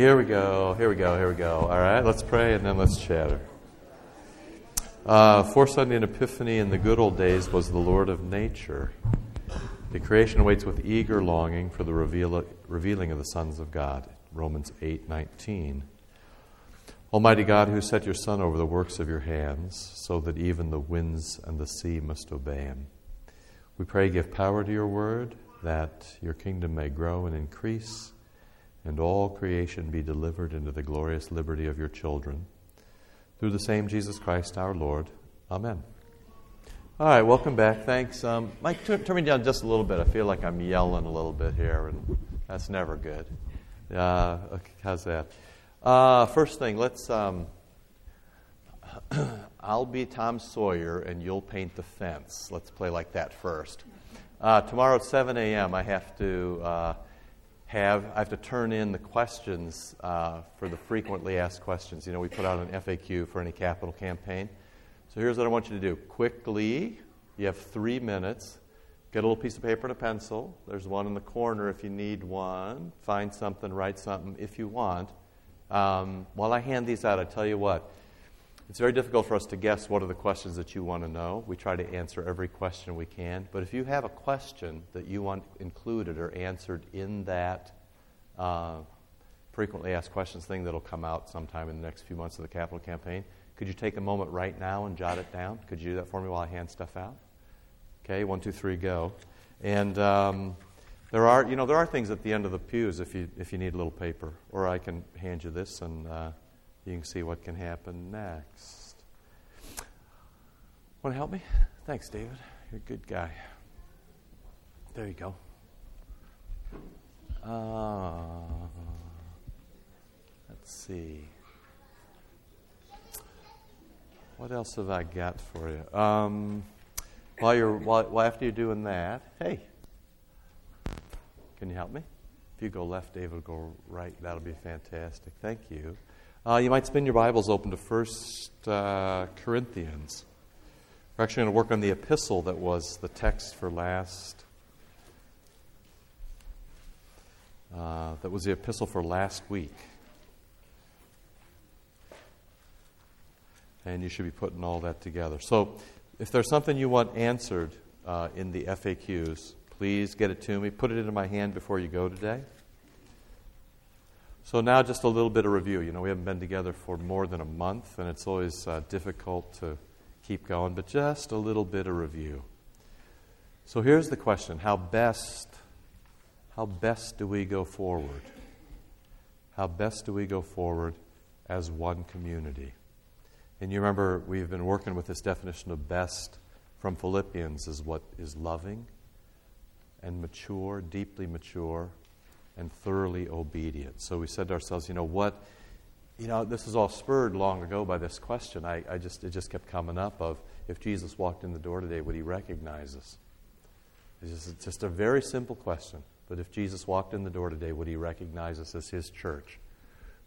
Here we go, here we go, here we go. All right, let's pray and then let's chatter. Uh, fourth Sunday in Epiphany in the good old days was the Lord of nature. The creation waits with eager longing for the reveal, revealing of the sons of God. Romans 8 19. Almighty God, who set your Son over the works of your hands, so that even the winds and the sea must obey him. We pray, give power to your word, that your kingdom may grow and increase, and all creation be delivered into the glorious liberty of your children. Through the same Jesus Christ our Lord. Amen. All right, welcome back. Thanks. Um, Mike, turn, turn me down just a little bit. I feel like I'm yelling a little bit here, and that's never good. Uh, okay, how's that? Uh, first thing, let's. Um, I'll be Tom Sawyer and you'll paint the fence. Let's play like that first. Uh, tomorrow at 7 a.m., I have to uh, have I have to turn in the questions uh, for the frequently asked questions. You know, we put out an FAQ for any capital campaign. So here's what I want you to do. Quickly, you have three minutes. Get a little piece of paper and a pencil. There's one in the corner if you need one. Find something, write something if you want. Um, while I hand these out, I tell you what, it's very difficult for us to guess what are the questions that you want to know. We try to answer every question we can. But if you have a question that you want included or answered in that uh, frequently asked questions thing that'll come out sometime in the next few months of the capital campaign, could you take a moment right now and jot it down? Could you do that for me while I hand stuff out? Okay, one, two, three, go. And. Um, there are, you know, there are things at the end of the pews if you, if you need a little paper. Or I can hand you this and uh, you can see what can happen next. Want to help me? Thanks, David. You're a good guy. There you go. Uh, let's see. What else have I got for you? Um, while you're while, after you're doing that, hey, can you help me? If you go left, David go right. That'll be fantastic. Thank you. Uh, you might spin your Bibles open to First uh, Corinthians. We're actually going to work on the epistle that was the text for last. Uh, that was the epistle for last week. And you should be putting all that together. So, if there's something you want answered uh, in the FAQs, Please get it to me. Put it into my hand before you go today. So, now just a little bit of review. You know, we haven't been together for more than a month, and it's always uh, difficult to keep going, but just a little bit of review. So, here's the question How best, how best do we go forward? How best do we go forward as one community? And you remember we've been working with this definition of best from Philippians is what is loving and mature, deeply mature, and thoroughly obedient. So we said to ourselves, you know, what, you know, this was all spurred long ago by this question. I, I just, it just kept coming up of if Jesus walked in the door today, would he recognize us? It's just, it's just a very simple question. But if Jesus walked in the door today, would he recognize us as his church?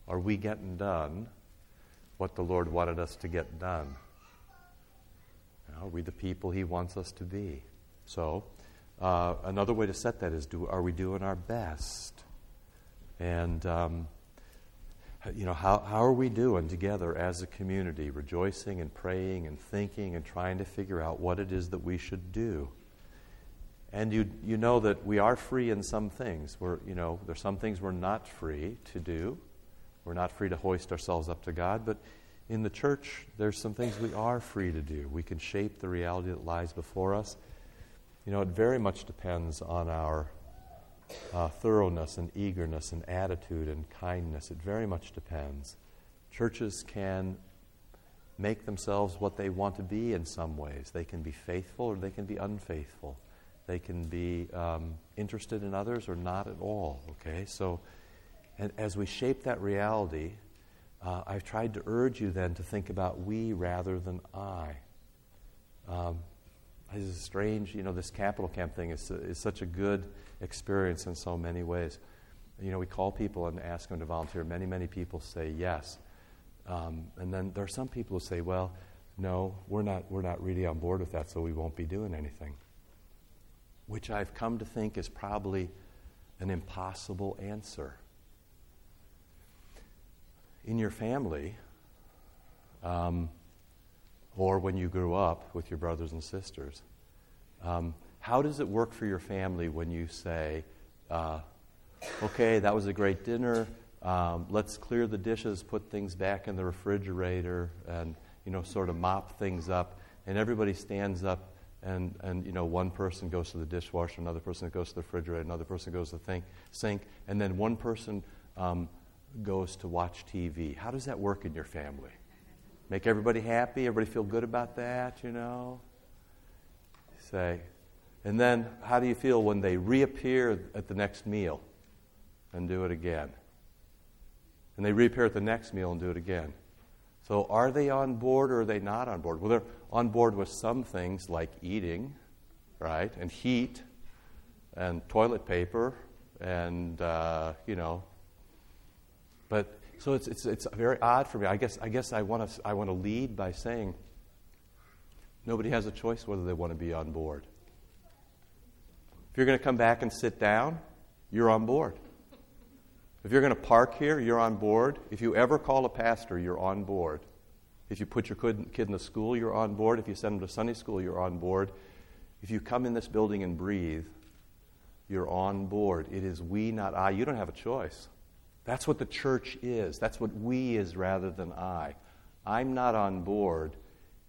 Are we getting done what the Lord wanted us to get done? Are we the people he wants us to be? So, uh, another way to set that is do, are we doing our best? And, um, you know, how, how are we doing together as a community, rejoicing and praying and thinking and trying to figure out what it is that we should do? And you, you know that we are free in some things. We're, you know, there's some things we're not free to do. We're not free to hoist ourselves up to God. But in the church, there's some things we are free to do. We can shape the reality that lies before us. You know, it very much depends on our uh, thoroughness and eagerness and attitude and kindness. It very much depends. Churches can make themselves what they want to be in some ways. They can be faithful or they can be unfaithful. They can be um, interested in others or not at all. Okay? So, and as we shape that reality, uh, I've tried to urge you then to think about we rather than I. Um, it's strange, you know, this capital camp thing is, is such a good experience in so many ways. You know, we call people and ask them to volunteer. Many, many people say yes. Um, and then there are some people who say, well, no, we're not, we're not really on board with that, so we won't be doing anything. Which I've come to think is probably an impossible answer. in your family, um, or when you grew up with your brothers and sisters, um, how does it work for your family when you say, uh, okay, that was a great dinner. Um, let's clear the dishes, put things back in the refrigerator, and you know, sort of mop things up. And everybody stands up, and, and you know, one person goes to the dishwasher, another person goes to the refrigerator, another person goes to the sink, and then one person um, goes to watch TV. How does that work in your family? Make everybody happy? Everybody feel good about that, you know? Say, and then how do you feel when they reappear at the next meal and do it again? And they reappear at the next meal and do it again. So are they on board or are they not on board? Well, they're on board with some things like eating, right, and heat, and toilet paper, and, uh, you know. But so it's, it's, it's very odd for me. I guess, I, guess I want to I want to lead by saying nobody has a choice whether they want to be on board. If you're going to come back and sit down, you're on board. If you're going to park here, you're on board. If you ever call a pastor, you're on board. If you put your kid in the school, you're on board. If you send them to Sunday school, you're on board. If you come in this building and breathe, you're on board. It is we, not I. You don't have a choice. That's what the church is. That's what we is rather than I. I'm not on board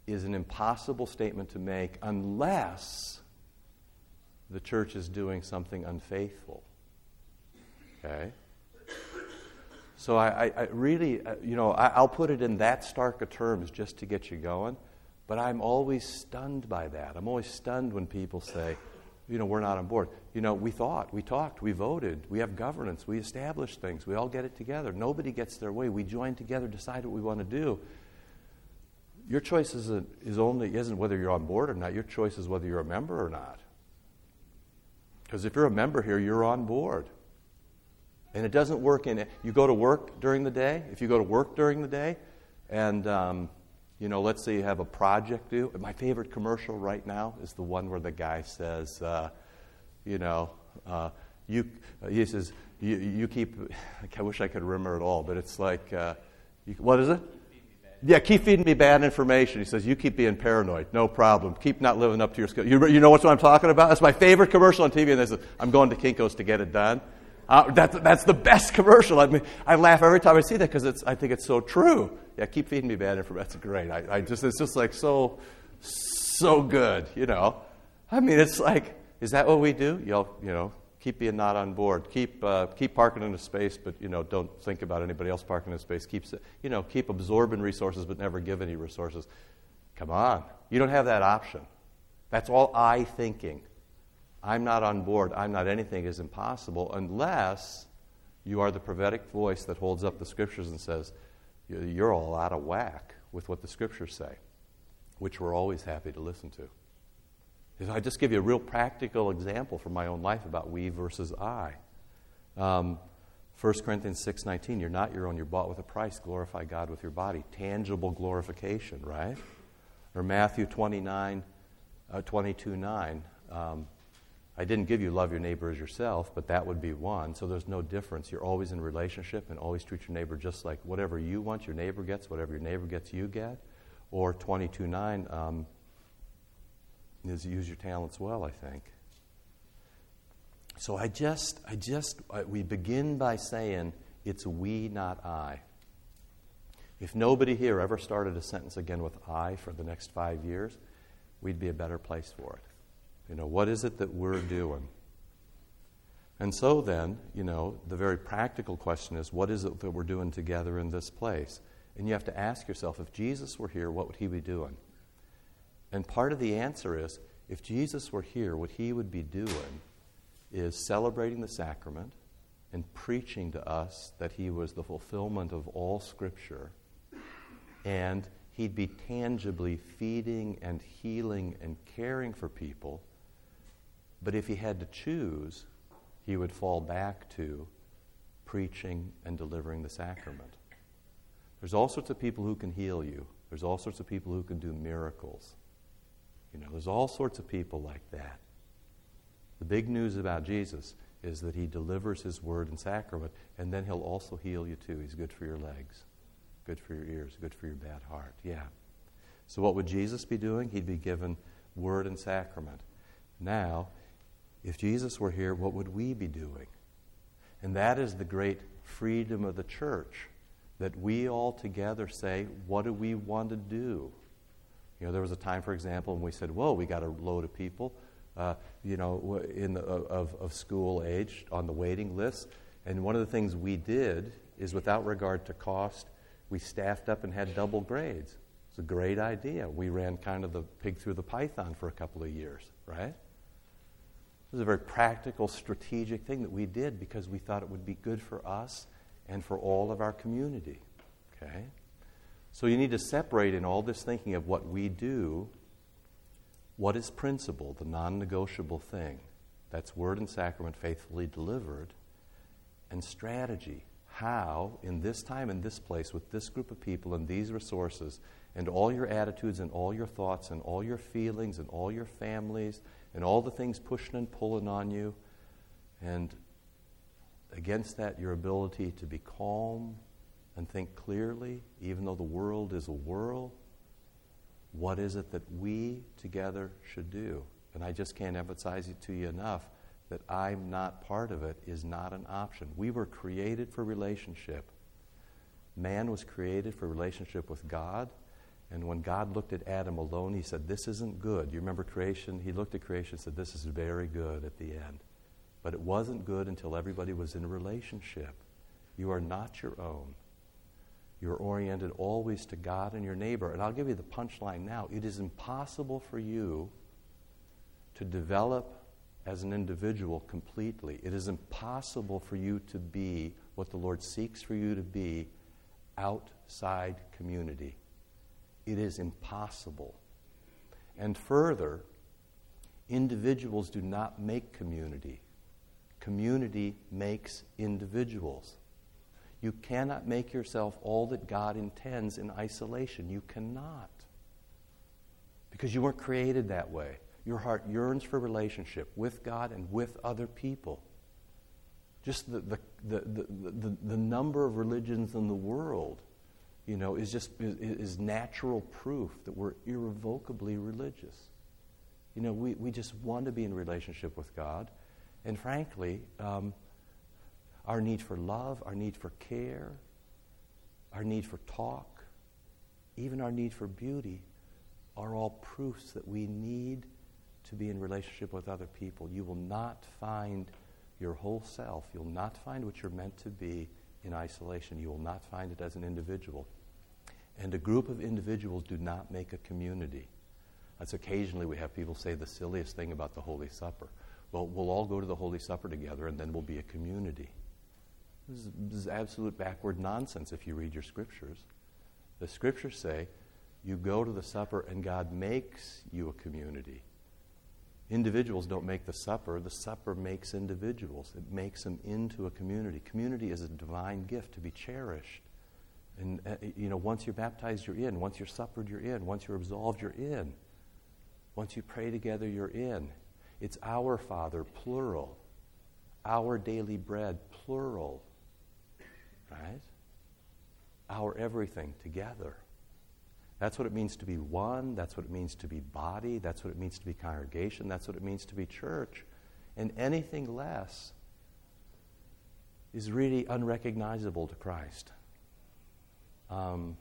is an impossible statement to make unless the church is doing something unfaithful. Okay? So I, I really, uh, you know, I, will put it in that stark of terms just to get you going. But I'm always stunned by that. I'm always stunned when people say, you know, we're not on board. You know, we thought, we talked, we voted, we have governance, we establish things, we all get it together. Nobody gets their way. We join together, decide what we want to do. Your choice isn't, is only, isn't whether you're on board or not. Your choice is whether you're a member or not. Because if you're a member here, you're on board. And it doesn't work in it. You go to work during the day. If you go to work during the day, and um, you know, let's say you have a project due. My favorite commercial right now is the one where the guy says, uh, you know, uh, you. He says, you, you, keep. I wish I could remember it all, but it's like, uh, you, what is it? Yeah, keep feeding me bad information. He says, You keep being paranoid. No problem. Keep not living up to your skill. You, you know what I'm talking about? That's my favorite commercial on TV. And they say, I'm going to Kinko's to get it done. Uh, that's, that's the best commercial. I mean, I laugh every time I see that because I think it's so true. Yeah, keep feeding me bad information. That's great. I, I just, it's just like so, so good, you know. I mean, it's like, is that what we do? You'll, you know, keep being not on board. Keep, uh, keep parking in a space, but, you know, don't think about anybody else parking in a space. Keep, you know, keep absorbing resources, but never give any resources. Come on. You don't have that option. That's all I thinking. I'm not on board, I'm not anything is impossible unless you are the prophetic voice that holds up the scriptures and says, You're all out of whack with what the scriptures say, which we're always happy to listen to. If I just give you a real practical example from my own life about we versus I. Um, 1 Corinthians 6.19, you're not your own, you're bought with a price. Glorify God with your body. Tangible glorification, right? Or Matthew 29, uh, 22, 9. Um, I didn't give you love your neighbor as yourself, but that would be one. So there's no difference. You're always in relationship and always treat your neighbor just like whatever you want, your neighbor gets. Whatever your neighbor gets, you get. Or 22.9 um, is use your talents well, I think. So I just, I just, I, we begin by saying it's we, not I. If nobody here ever started a sentence again with I for the next five years, we'd be a better place for it. You know, what is it that we're doing? And so then, you know, the very practical question is what is it that we're doing together in this place? And you have to ask yourself if Jesus were here, what would he be doing? And part of the answer is if Jesus were here, what he would be doing is celebrating the sacrament and preaching to us that he was the fulfillment of all Scripture and he'd be tangibly feeding and healing and caring for people but if he had to choose, he would fall back to preaching and delivering the sacrament. There's all sorts of people who can heal you. There's all sorts of people who can do miracles. You know, there's all sorts of people like that. The big news about Jesus is that he delivers his word and sacrament, and then he'll also heal you too. He's good for your legs. good for your ears, good for your bad heart. Yeah. So, what would Jesus be doing? He'd be given word and sacrament. Now, if Jesus were here, what would we be doing? And that is the great freedom of the church that we all together say, what do we want to do? Know, there was a time, for example, when we said, whoa, we got a load of people, uh, you know, in the, of, of school age on the waiting list. And one of the things we did is, without regard to cost, we staffed up and had double grades. It's a great idea. We ran kind of the pig through the python for a couple of years, right? It was a very practical, strategic thing that we did because we thought it would be good for us and for all of our community. Okay? So you need to separate in all this thinking of what we do, what is principle, the non negotiable thing. That's word and sacrament faithfully delivered, and strategy. How, in this time in this place, with this group of people and these resources, and all your attitudes and all your thoughts and all your feelings and all your families and all the things pushing and pulling on you, and against that, your ability to be calm and think clearly, even though the world is a whirl. What is it that we together should do? And I just can't emphasize it to you enough that I'm not part of it is not an option. We were created for relationship. Man was created for relationship with God. And when God looked at Adam alone, he said, This isn't good. You remember creation? He looked at creation and said, This is very good at the end. But it wasn't good until everybody was in a relationship. You are not your own. You're oriented always to God and your neighbor. And I'll give you the punchline now. It is impossible for you to develop as an individual completely. It is impossible for you to be what the Lord seeks for you to be outside community. It is impossible. And further, individuals do not make community. Community makes individuals. You cannot make yourself all that God intends in isolation. You cannot. Because you weren't created that way. Your heart yearns for relationship with God and with other people. Just the, the, the, the, the, number of religions in the world, you know, is just is, is natural proof that we're irrevocably religious. You know, we, we just want to be in relationship with God. And frankly, um, our need for love, our need for care, our need for talk, even our need for beauty are all proofs that we need to be in relationship with other people. You will not find your whole self. You'll not find what you're meant to be in isolation. You will not find it as an individual. And a group of individuals do not make a community. That's occasionally we have people say the silliest thing about the Holy Supper. Well, we'll all go to the Holy Supper together and then we'll be a community. This is, this is absolute backward nonsense if you read your scriptures. The scriptures say you go to the supper and God makes you a community. Individuals don't make the supper, the supper makes individuals. It makes them into a community. Community is a divine gift to be cherished. And, uh, you know, once you're baptized, you're in. Once you're suppered, you're in. Once you're absolved, you're in. Once you pray together, you're in. It's our Father, plural. Our daily bread, plural. Right? Our everything together. That's what it means to be one. That's what it means to be body. That's what it means to be congregation. That's what it means to be church. And anything less is really unrecognizable to Christ. Um,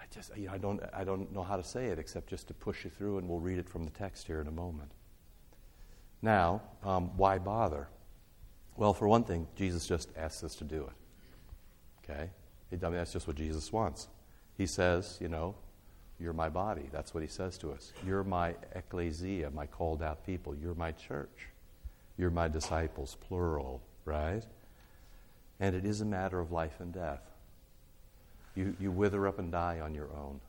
I just, you know, I, don't, I don't know how to say it except just to push you through, and we'll read it from the text here in a moment. Now, um, why bother? Well, for one thing, Jesus just asks us to do it. Okay? I mean, that's just what Jesus wants. He says, you know, you're my body. That's what he says to us. You're my ecclesia, my called out people. You're my church. You're my disciples, plural, right? And it is a matter of life and death. You, you wither up and die on your own.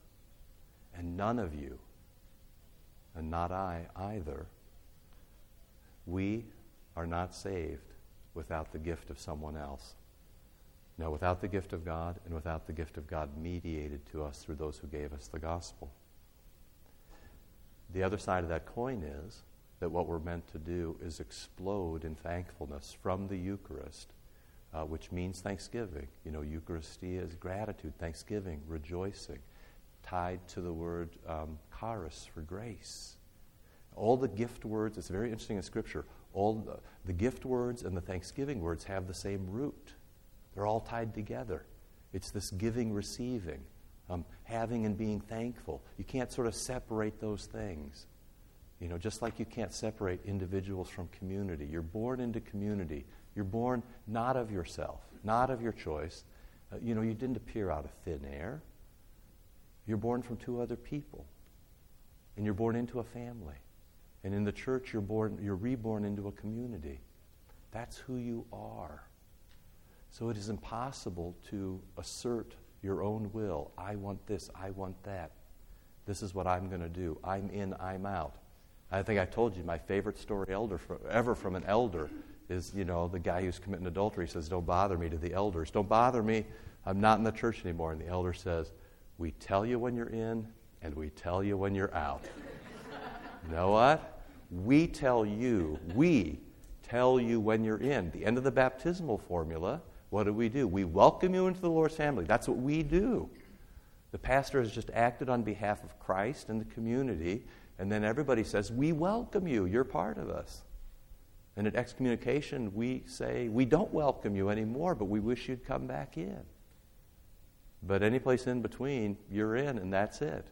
And none of you, and not I either, we are not saved without the gift of someone else. No, without the gift of God and without the gift of God mediated to us through those who gave us the gospel. The other side of that coin is that what we're meant to do is explode in thankfulness from the Eucharist uh, which means thanksgiving. You know, Eucharistia is gratitude, thanksgiving, rejoicing, tied to the word um, charis for grace. All the gift words, it's very interesting in Scripture, all the, gift words and the thanksgiving words have the same root. They're all tied together. It's this giving, receiving, um, having and being thankful. You can't sort of separate those things. You know, just like you can't separate individuals from community. You're born into community. You're born not of yourself, not of your choice. Uh, you know, you didn't appear out of thin air. You're born from two other people. And you're born into a family. And in the church, you're, born, you're reborn into a community. That's who you are. So it is impossible to assert your own will. I want this, I want that. This is what I'm going to do. I'm in, I'm out. I think I told you my favorite story elder for, ever from an elder is, you know, the guy who's committing adultery says, Don't bother me to the elders. Don't bother me. I'm not in the church anymore. And the elder says, We tell you when you're in, and we tell you when you're out. you know what? We tell you, we tell you when you're in. The end of the baptismal formula, what do we do? We welcome you into the Lord's family. That's what we do. The pastor has just acted on behalf of Christ and the community and then everybody says, We welcome you. You're part of us. And at excommunication, we say, We don't welcome you anymore, but we wish you'd come back in. But any place in between, you're in, and that's it.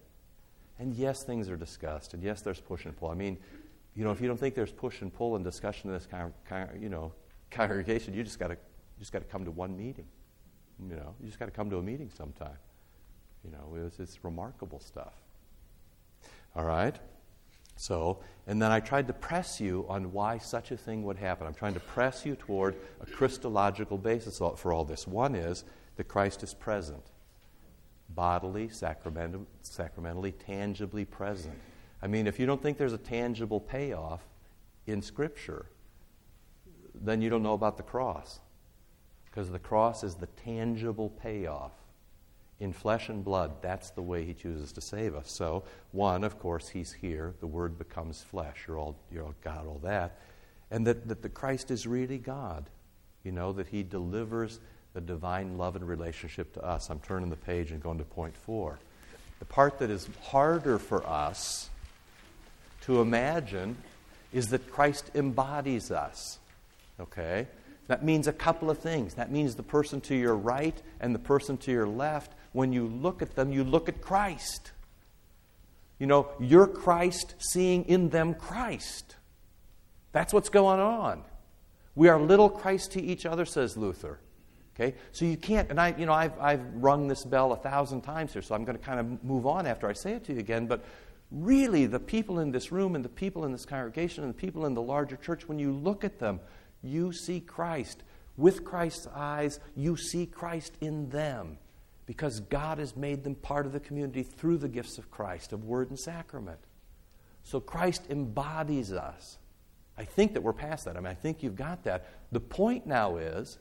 And yes, things are discussed, and yes, there's push and pull. I mean, you know, if you don't think there's push and pull and discussion in this kind of, you know, congregation, you just got to just got to come to one meeting. You know, you just got to come to a meeting sometime. You know, it's, it's remarkable stuff. All right? So, and then I tried to press you on why such a thing would happen. I'm trying to press you toward a Christological basis for all this. One is that Christ is present, bodily, sacrament- sacramentally, tangibly present. I mean, if you don't think there's a tangible payoff in Scripture, then you don't know about the cross. Because the cross is the tangible payoff in flesh and blood, that's the way he chooses to save us. So, one, of course, he's here. The word becomes flesh. You're all, you're all God, all that. And that, that the Christ is really God. You know, that he delivers the divine love and relationship to us. I'm turning the page and going to point four. The part that is harder for us to imagine is that Christ embodies us. Okay? That means a couple of things. That means the person to your right and the person to your left when you look at them, you look at Christ. You know, you're Christ seeing in them Christ. That's what's going on. We are little Christ to each other, says Luther. Okay? So you can't, and I, you know, I've, I've rung this bell a thousand times here, so I'm going to kind of move on after I say it to you again, but really, the people in this room and the people in this congregation and the people in the larger church, when you look at them, you see Christ. With Christ's eyes, you see Christ in them because God has made them part of the community through the gifts of Christ, of word and sacrament. So Christ embodies us. I think that we're past that. I mean, I think you've got that. The point now is,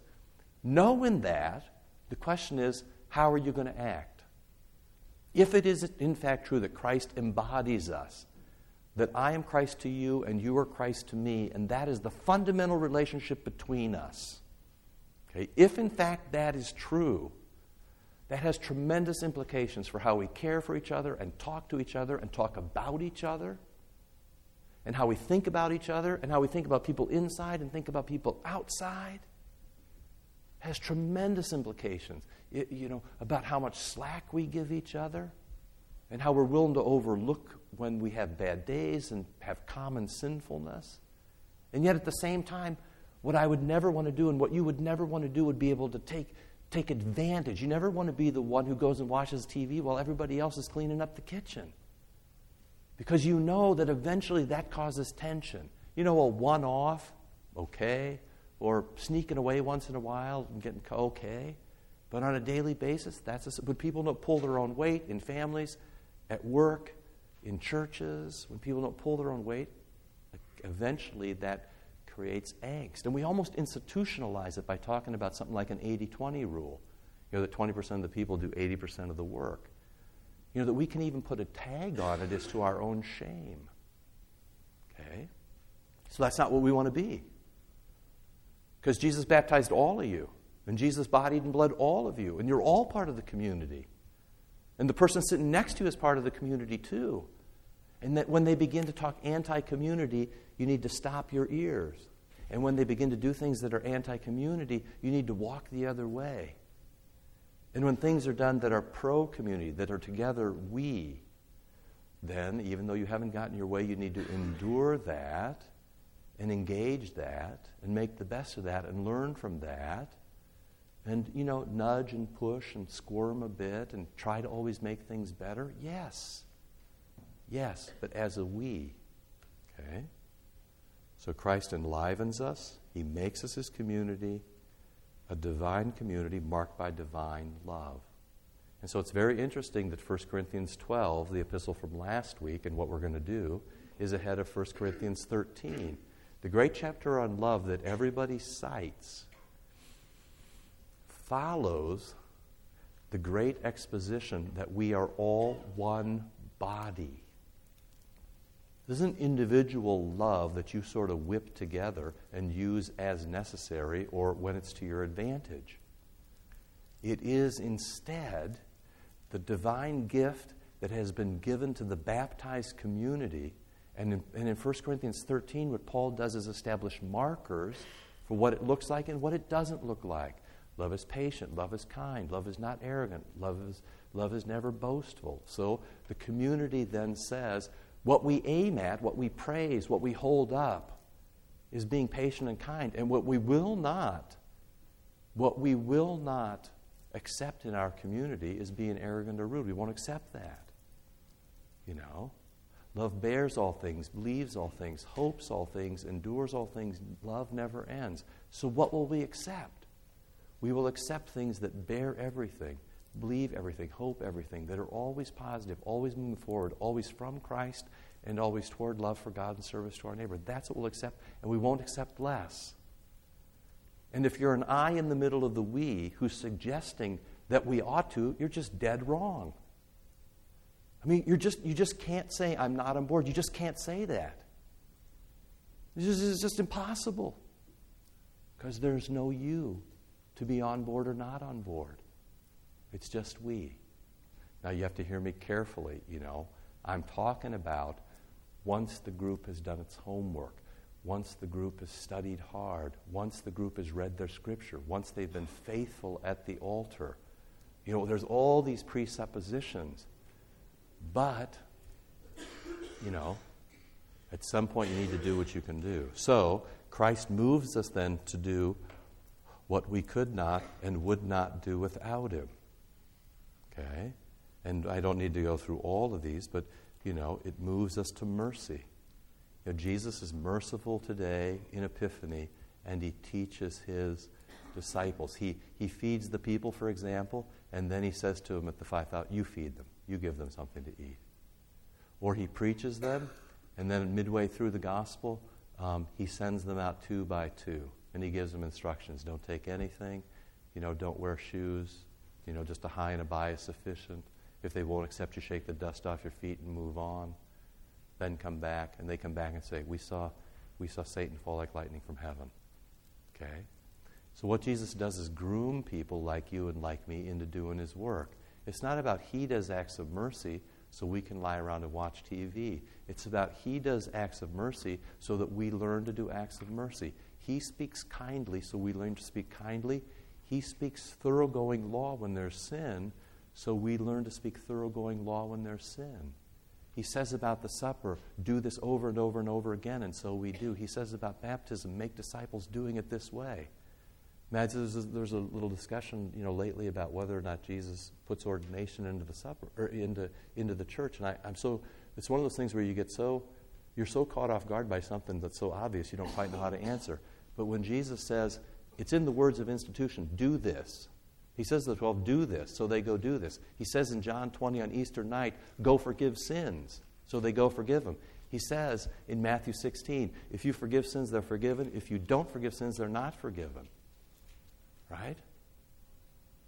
knowing that, the question is, how are you going to act? If it is in fact true that Christ embodies us, that I am Christ to you and you are Christ to me, and that is the fundamental relationship between us. Okay? If in fact that is true, that has tremendous implications for how we care for each other and talk to each other and talk about each other and how we think about each other and how we think about people inside and think about people outside has tremendous implications it, you know about how much slack we give each other and how we're willing to overlook when we have bad days and have common sinfulness and yet at the same time what i would never want to do and what you would never want to do would be able to take take advantage. You never want to be the one who goes and watches TV while everybody else is cleaning up the kitchen. Because you know that eventually that causes tension. You know, a one off, okay, or sneaking away once in a while and getting okay. But on a daily basis, that's a, when people don't pull their own weight in families, at work, in churches, when people don't pull their own weight, eventually that creates angst. And we almost institutionalize it by talking about something like an 80 20 rule. You know, that 20% of the people do 80% of the work. You know, that we can even put a tag on it as to our own shame. Okay? So that's not what we want to be. Because Jesus baptized all of you. And Jesus bodied and blood all of you. And you're all part of the community. And the person sitting next to you is part of the community too. And that when they begin to talk anti community, you need to stop your ears. And when they begin to do things that are anti community, you need to walk the other way. And when things are done that are pro community, that are together we, then, even though you haven't gotten your way, you need to endure that and engage that and make the best of that and learn from that and, you know, nudge and push and squirm a bit and try to always make things better? Yes. Yes, but as a we. Okay? So Christ enlivens us, He makes us His community, a divine community marked by divine love. And so it's very interesting that 1 Corinthians 12, the epistle from last week, and what we're going to do, is ahead of 1 Corinthians 13. The great chapter on love that everybody cites follows the great exposition that we are all one body. This isn't individual love that you sort of whip together and use as necessary or when it's to your advantage. It is instead the divine gift that has been given to the baptized community. And in, and in 1 Corinthians 13, what Paul does is establish markers for what it looks like and what it doesn't look like. Love is patient. Love is kind. Love is not arrogant. Love is, love is never boastful. So the community then says what we aim at, what we praise, what we hold up is being patient and kind. And what we will not, what we will not accept in our community is being arrogant or rude. We won't accept that. You know? Love bears all things, believes all things, hopes all things, endures all things. Love never ends. So, what will we accept? We will accept things that bear everything, believe everything, hope everything, that are always positive, always moving forward, always from Christ, and always toward love for God and service to our neighbor. That's what we'll accept, and we won't accept less. And if you're an I in the middle of the we who's suggesting that we ought to, you're just dead wrong. I mean, you're just, you just can't say, I'm not on board. You just can't say that. Just, it's just impossible because there's no you to be on board or not on board. It's just we. Now, you have to hear me carefully, you know. I'm talking about once the group has done its homework, once the group has studied hard, once the group has read their scripture, once they've been faithful at the altar. You know, there's all these presuppositions. But, you know, at some point you need to do what you can do. So, Christ moves us then to do what we could not and would not do without him. Okay? And I don't need to go through all of these, but, you know, it moves us to mercy. You know, Jesus is merciful today in Epiphany, and he teaches his disciples. He, he feeds the people, for example, and then he says to them at the 5,000, You feed them, you give them something to eat. Or he preaches them, and then midway through the gospel, um, he sends them out two by two and he gives them instructions. Don't take anything. You know, don't wear shoes. You know, just a high and a by is sufficient. If they won't accept you, shake the dust off your feet and move on. Then come back, and they come back and say, "We saw, we saw Satan fall like lightning from heaven." Okay. So what Jesus does is groom people like you and like me into doing His work. It's not about He does acts of mercy so we can lie around and watch TV. It's about He does acts of mercy so that we learn to do acts of mercy. He speaks kindly, so we learn to speak kindly. He speaks thoroughgoing law when there's sin, so we learn to speak thoroughgoing law when there's sin. He says about the supper, do this over and over and over again, and so we do. He says about baptism, make disciples doing it this way. Imagine there's a, there's a little discussion, you know, lately about whether or not Jesus puts ordination into the supper or into into the church, and I, I'm so it's one of those things where you get so you're so caught off guard by something that's so obvious you don't quite know how to answer. But when Jesus says, it's in the words of institution, do this. He says to the 12, do this. So they go do this. He says in John 20 on Easter night, go forgive sins. So they go forgive them. He says in Matthew 16, if you forgive sins, they're forgiven. If you don't forgive sins, they're not forgiven. Right?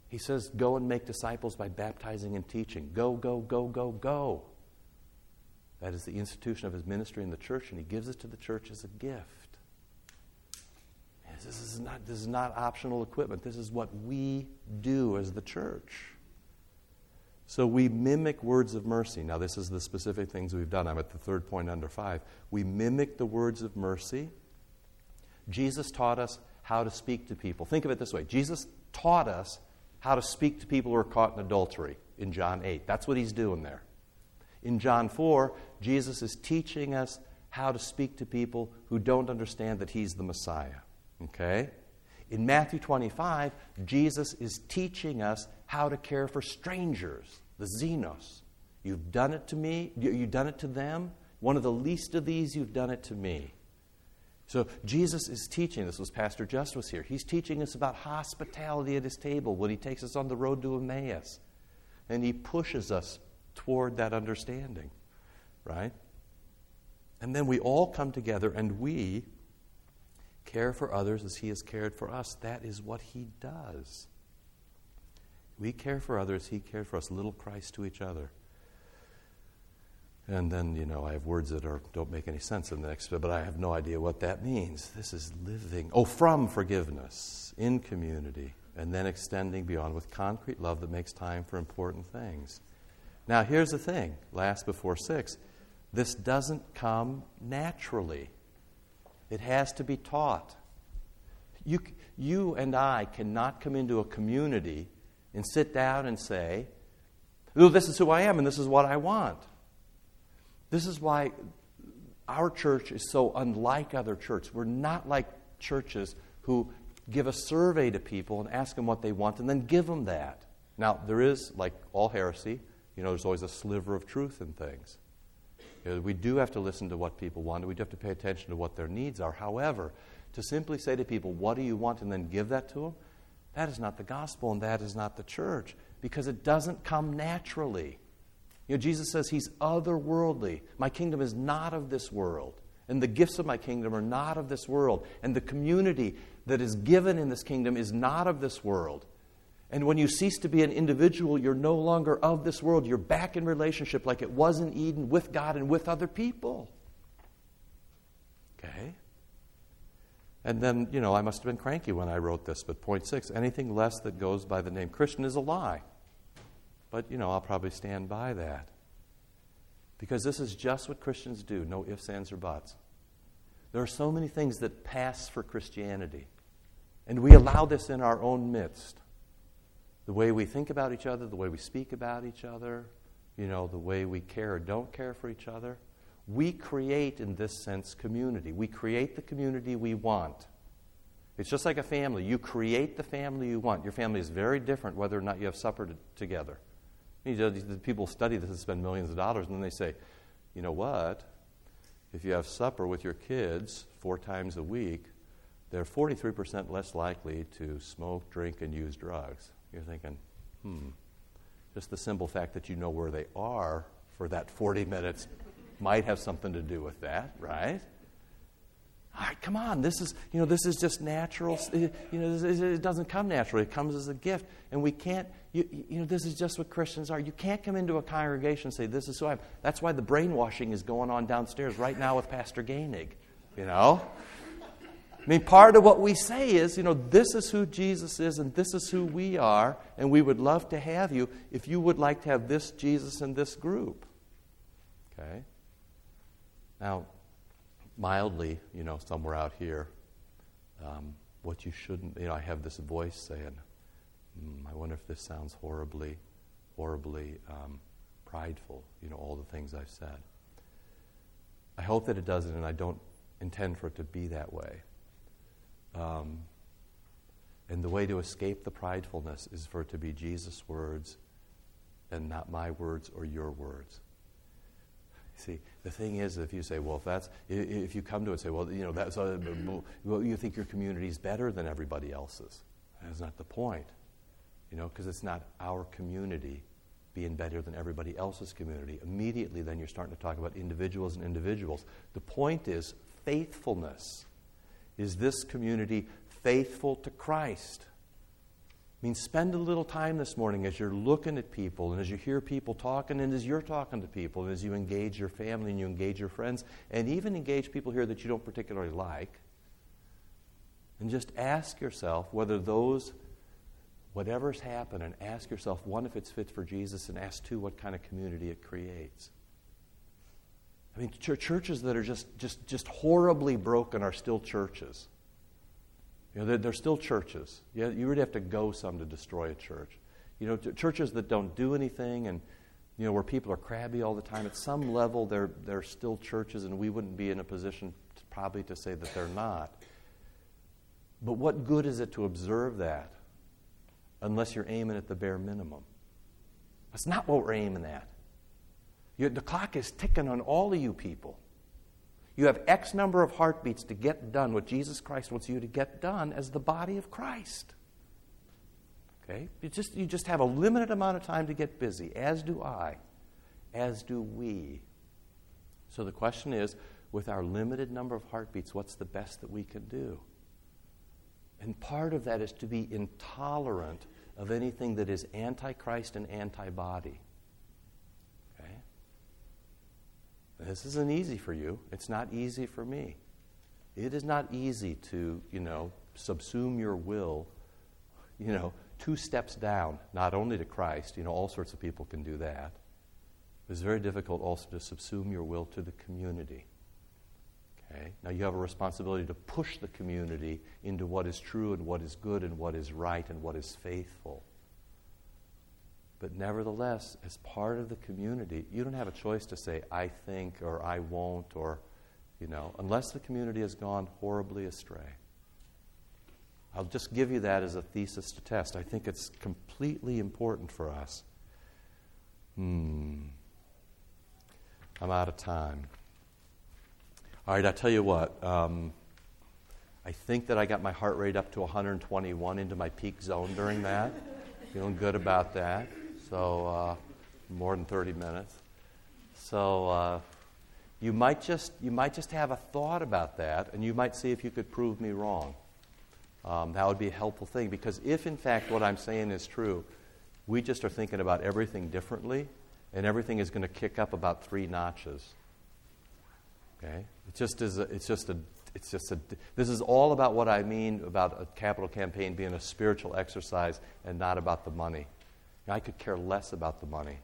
He says, go and make disciples by baptizing and teaching. Go, go, go, go, go. That is the institution of his ministry in the church, and he gives it to the church as a gift. This is not, this is not optional equipment. This is what we do as the church. So we mimic words of mercy. Now, this is the specific things we've done. I'm at the third point under five. We mimic the words of mercy. Jesus taught us how to speak to people. Think of it this way Jesus taught us how to speak to people who are caught in adultery in John 8. That's what he's doing there. In John 4, Jesus is teaching us how to speak to people who don't understand that he's the Messiah. Okay? In Matthew 25, Jesus is teaching us how to care for strangers, the xenos. You've done it to me, you've done it to them. One of the least of these, you've done it to me. So Jesus is teaching, this was Pastor Just was here. He's teaching us about hospitality at his table when he takes us on the road to Emmaus. And he pushes us toward that understanding, right? And then we all come together and we care for others as he has cared for us. That is what he does. We care for others, he cared for us, little Christ to each other. And then, you know, I have words that are, don't make any sense in the next bit, but I have no idea what that means. This is living, oh, from forgiveness, in community, and then extending beyond with concrete love that makes time for important things. Now, here's the thing last before six this doesn't come naturally, it has to be taught. You, you and I cannot come into a community and sit down and say, oh, this is who I am and this is what I want. This is why our church is so unlike other churches. We're not like churches who give a survey to people and ask them what they want and then give them that. Now, there is, like all heresy, you know, there's always a sliver of truth in things. You know, we do have to listen to what people want, and we do have to pay attention to what their needs are. However, to simply say to people, What do you want, and then give that to them, that is not the gospel, and that is not the church, because it doesn't come naturally. You know, Jesus says he's otherworldly. My kingdom is not of this world, and the gifts of my kingdom are not of this world, and the community that is given in this kingdom is not of this world. And when you cease to be an individual, you're no longer of this world. You're back in relationship like it was in Eden with God and with other people. Okay? And then, you know, I must have been cranky when I wrote this, but point six anything less that goes by the name Christian is a lie. But, you know, I'll probably stand by that. Because this is just what Christians do no ifs, ands, or buts. There are so many things that pass for Christianity. And we allow this in our own midst the way we think about each other, the way we speak about each other, you know, the way we care or don't care for each other. We create, in this sense, community. We create the community we want. It's just like a family. You create the family you want. Your family is very different whether or not you have supper to, together. You know, people study this and spend millions of dollars, and then they say, you know what? If you have supper with your kids four times a week, they're 43% less likely to smoke, drink, and use drugs. You're thinking, hmm, just the simple fact that you know where they are for that 40 minutes might have something to do with that, right? All right, come on. This is, you know, this is just natural. You know, it doesn't come naturally. It comes as a gift. And we can't, you, you know, this is just what Christians are. You can't come into a congregation and say, this is who I am. That's why the brainwashing is going on downstairs right now with Pastor Gainig, you know? I mean, part of what we say is, you know, this is who Jesus is and this is who we are, and we would love to have you if you would like to have this Jesus in this group. Okay? Now, mildly, you know, somewhere out here, um, what you shouldn't, you know, I have this voice saying, mm, I wonder if this sounds horribly, horribly um, prideful, you know, all the things I've said. I hope that it doesn't, and I don't intend for it to be that way. Um, and the way to escape the pridefulness is for it to be Jesus' words and not my words or your words. See, the thing is, if you say, well, if that's, if you come to it and say, well, you know, that's, uh, well, you think your community is better than everybody else's. That's not the point, you know, because it's not our community being better than everybody else's community. Immediately, then you're starting to talk about individuals and individuals. The point is faithfulness. Is this community faithful to Christ? I mean, spend a little time this morning as you're looking at people and as you hear people talking and as you're talking to people and as you engage your family and you engage your friends and even engage people here that you don't particularly like. And just ask yourself whether those, whatever's happened, and ask yourself, one, if it's fit for Jesus, and ask, two, what kind of community it creates. I mean, ch- churches that are just, just, just horribly broken are still churches. You know, still churches. You, you really have to go some to destroy a church. You know, churches that don't do anything and, you know, where people are crabby all the time, at some level they're, they're still churches, and we wouldn't be in a position to, probably to say that they're not. But what good is it to observe that unless you're aiming at the bare minimum? That's not what we're aiming at. You, the clock is ticking on all of you people. You have X number of heartbeats to get done what Jesus Christ wants you to get done as the body of Christ. Okay? You just, you just have a limited amount of time to get busy, as do I, as do we. So the question is with our limited number of heartbeats, what's the best that we can do? And part of that is to be intolerant of anything that is antichrist and anti body. This isn't easy for you. It's not easy for me. It is not easy to, you know, subsume your will, you know, two steps down, not only to Christ, you know, all sorts of people can do that. It's very difficult also to subsume your will to the community. Okay? Now you have a responsibility to push the community into what is true and what is good and what is right and what is faithful. But nevertheless, as part of the community, you don't have a choice to say, I think or I won't, or, you know, unless the community has gone horribly astray. I'll just give you that as a thesis to test. I think it's completely important for us. Hmm. I'm out of time. All right, I'll tell you what. Um, I think that I got my heart rate up to 121 into my peak zone during that. Feeling good about that so uh, more than 30 minutes. So uh, you might just you might just have a thought about that, and you might see if you could prove me wrong. Um, that would be a helpful thing because if in fact what I'm saying is true, we just are thinking about everything differently, and everything is going to kick up about three notches. Okay, it just is. A, it's just a. It's just a. This is all about what I mean about a capital campaign being a spiritual exercise and not about the money. I could care less about the money.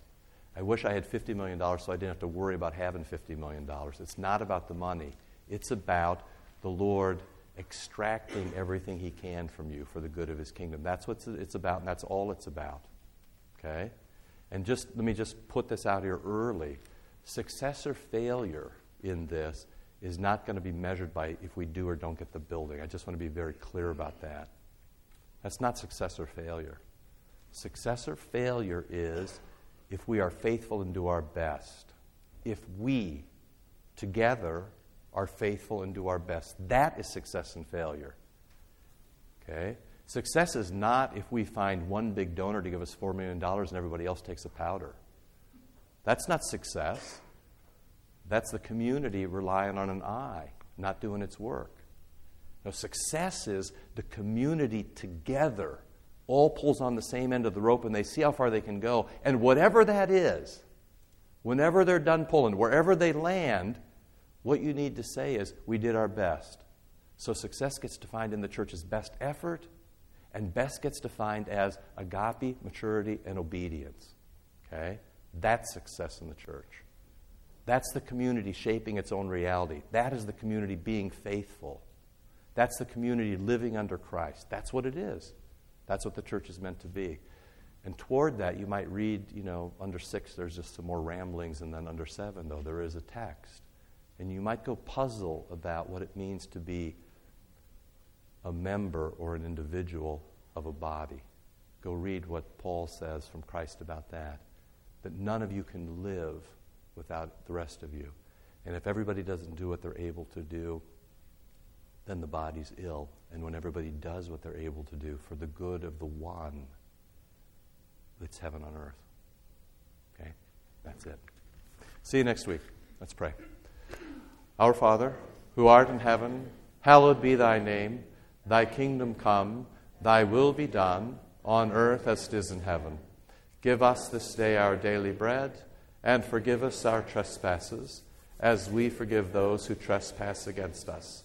I wish I had $50 million so I didn't have to worry about having $50 million. It's not about the money, it's about the Lord extracting everything He can from you for the good of His kingdom. That's what it's about, and that's all it's about. Okay? And just let me just put this out here early. Success or failure in this is not going to be measured by if we do or don't get the building. I just want to be very clear about that. That's not success or failure. Success or failure is if we are faithful and do our best. If we together are faithful and do our best. That is success and failure. Okay? Success is not if we find one big donor to give us $4 million and everybody else takes a powder. That's not success. That's the community relying on an eye, not doing its work. No, success is the community together all pulls on the same end of the rope and they see how far they can go. And whatever that is, whenever they're done pulling, wherever they land, what you need to say is, We did our best. So success gets defined in the church's best effort, and best gets defined as agape, maturity, and obedience. Okay? That's success in the church. That's the community shaping its own reality. That is the community being faithful. That's the community living under Christ. That's what it is. That's what the church is meant to be. And toward that, you might read, you know, under six, there's just some more ramblings, and then under seven, though, there is a text. And you might go puzzle about what it means to be a member or an individual of a body. Go read what Paul says from Christ about that. That none of you can live without the rest of you. And if everybody doesn't do what they're able to do, then the body's ill. And when everybody does what they're able to do for the good of the one, it's heaven on earth. Okay? That's it. See you next week. Let's pray. Our Father, who art in heaven, hallowed be thy name. Thy kingdom come, thy will be done, on earth as it is in heaven. Give us this day our daily bread, and forgive us our trespasses, as we forgive those who trespass against us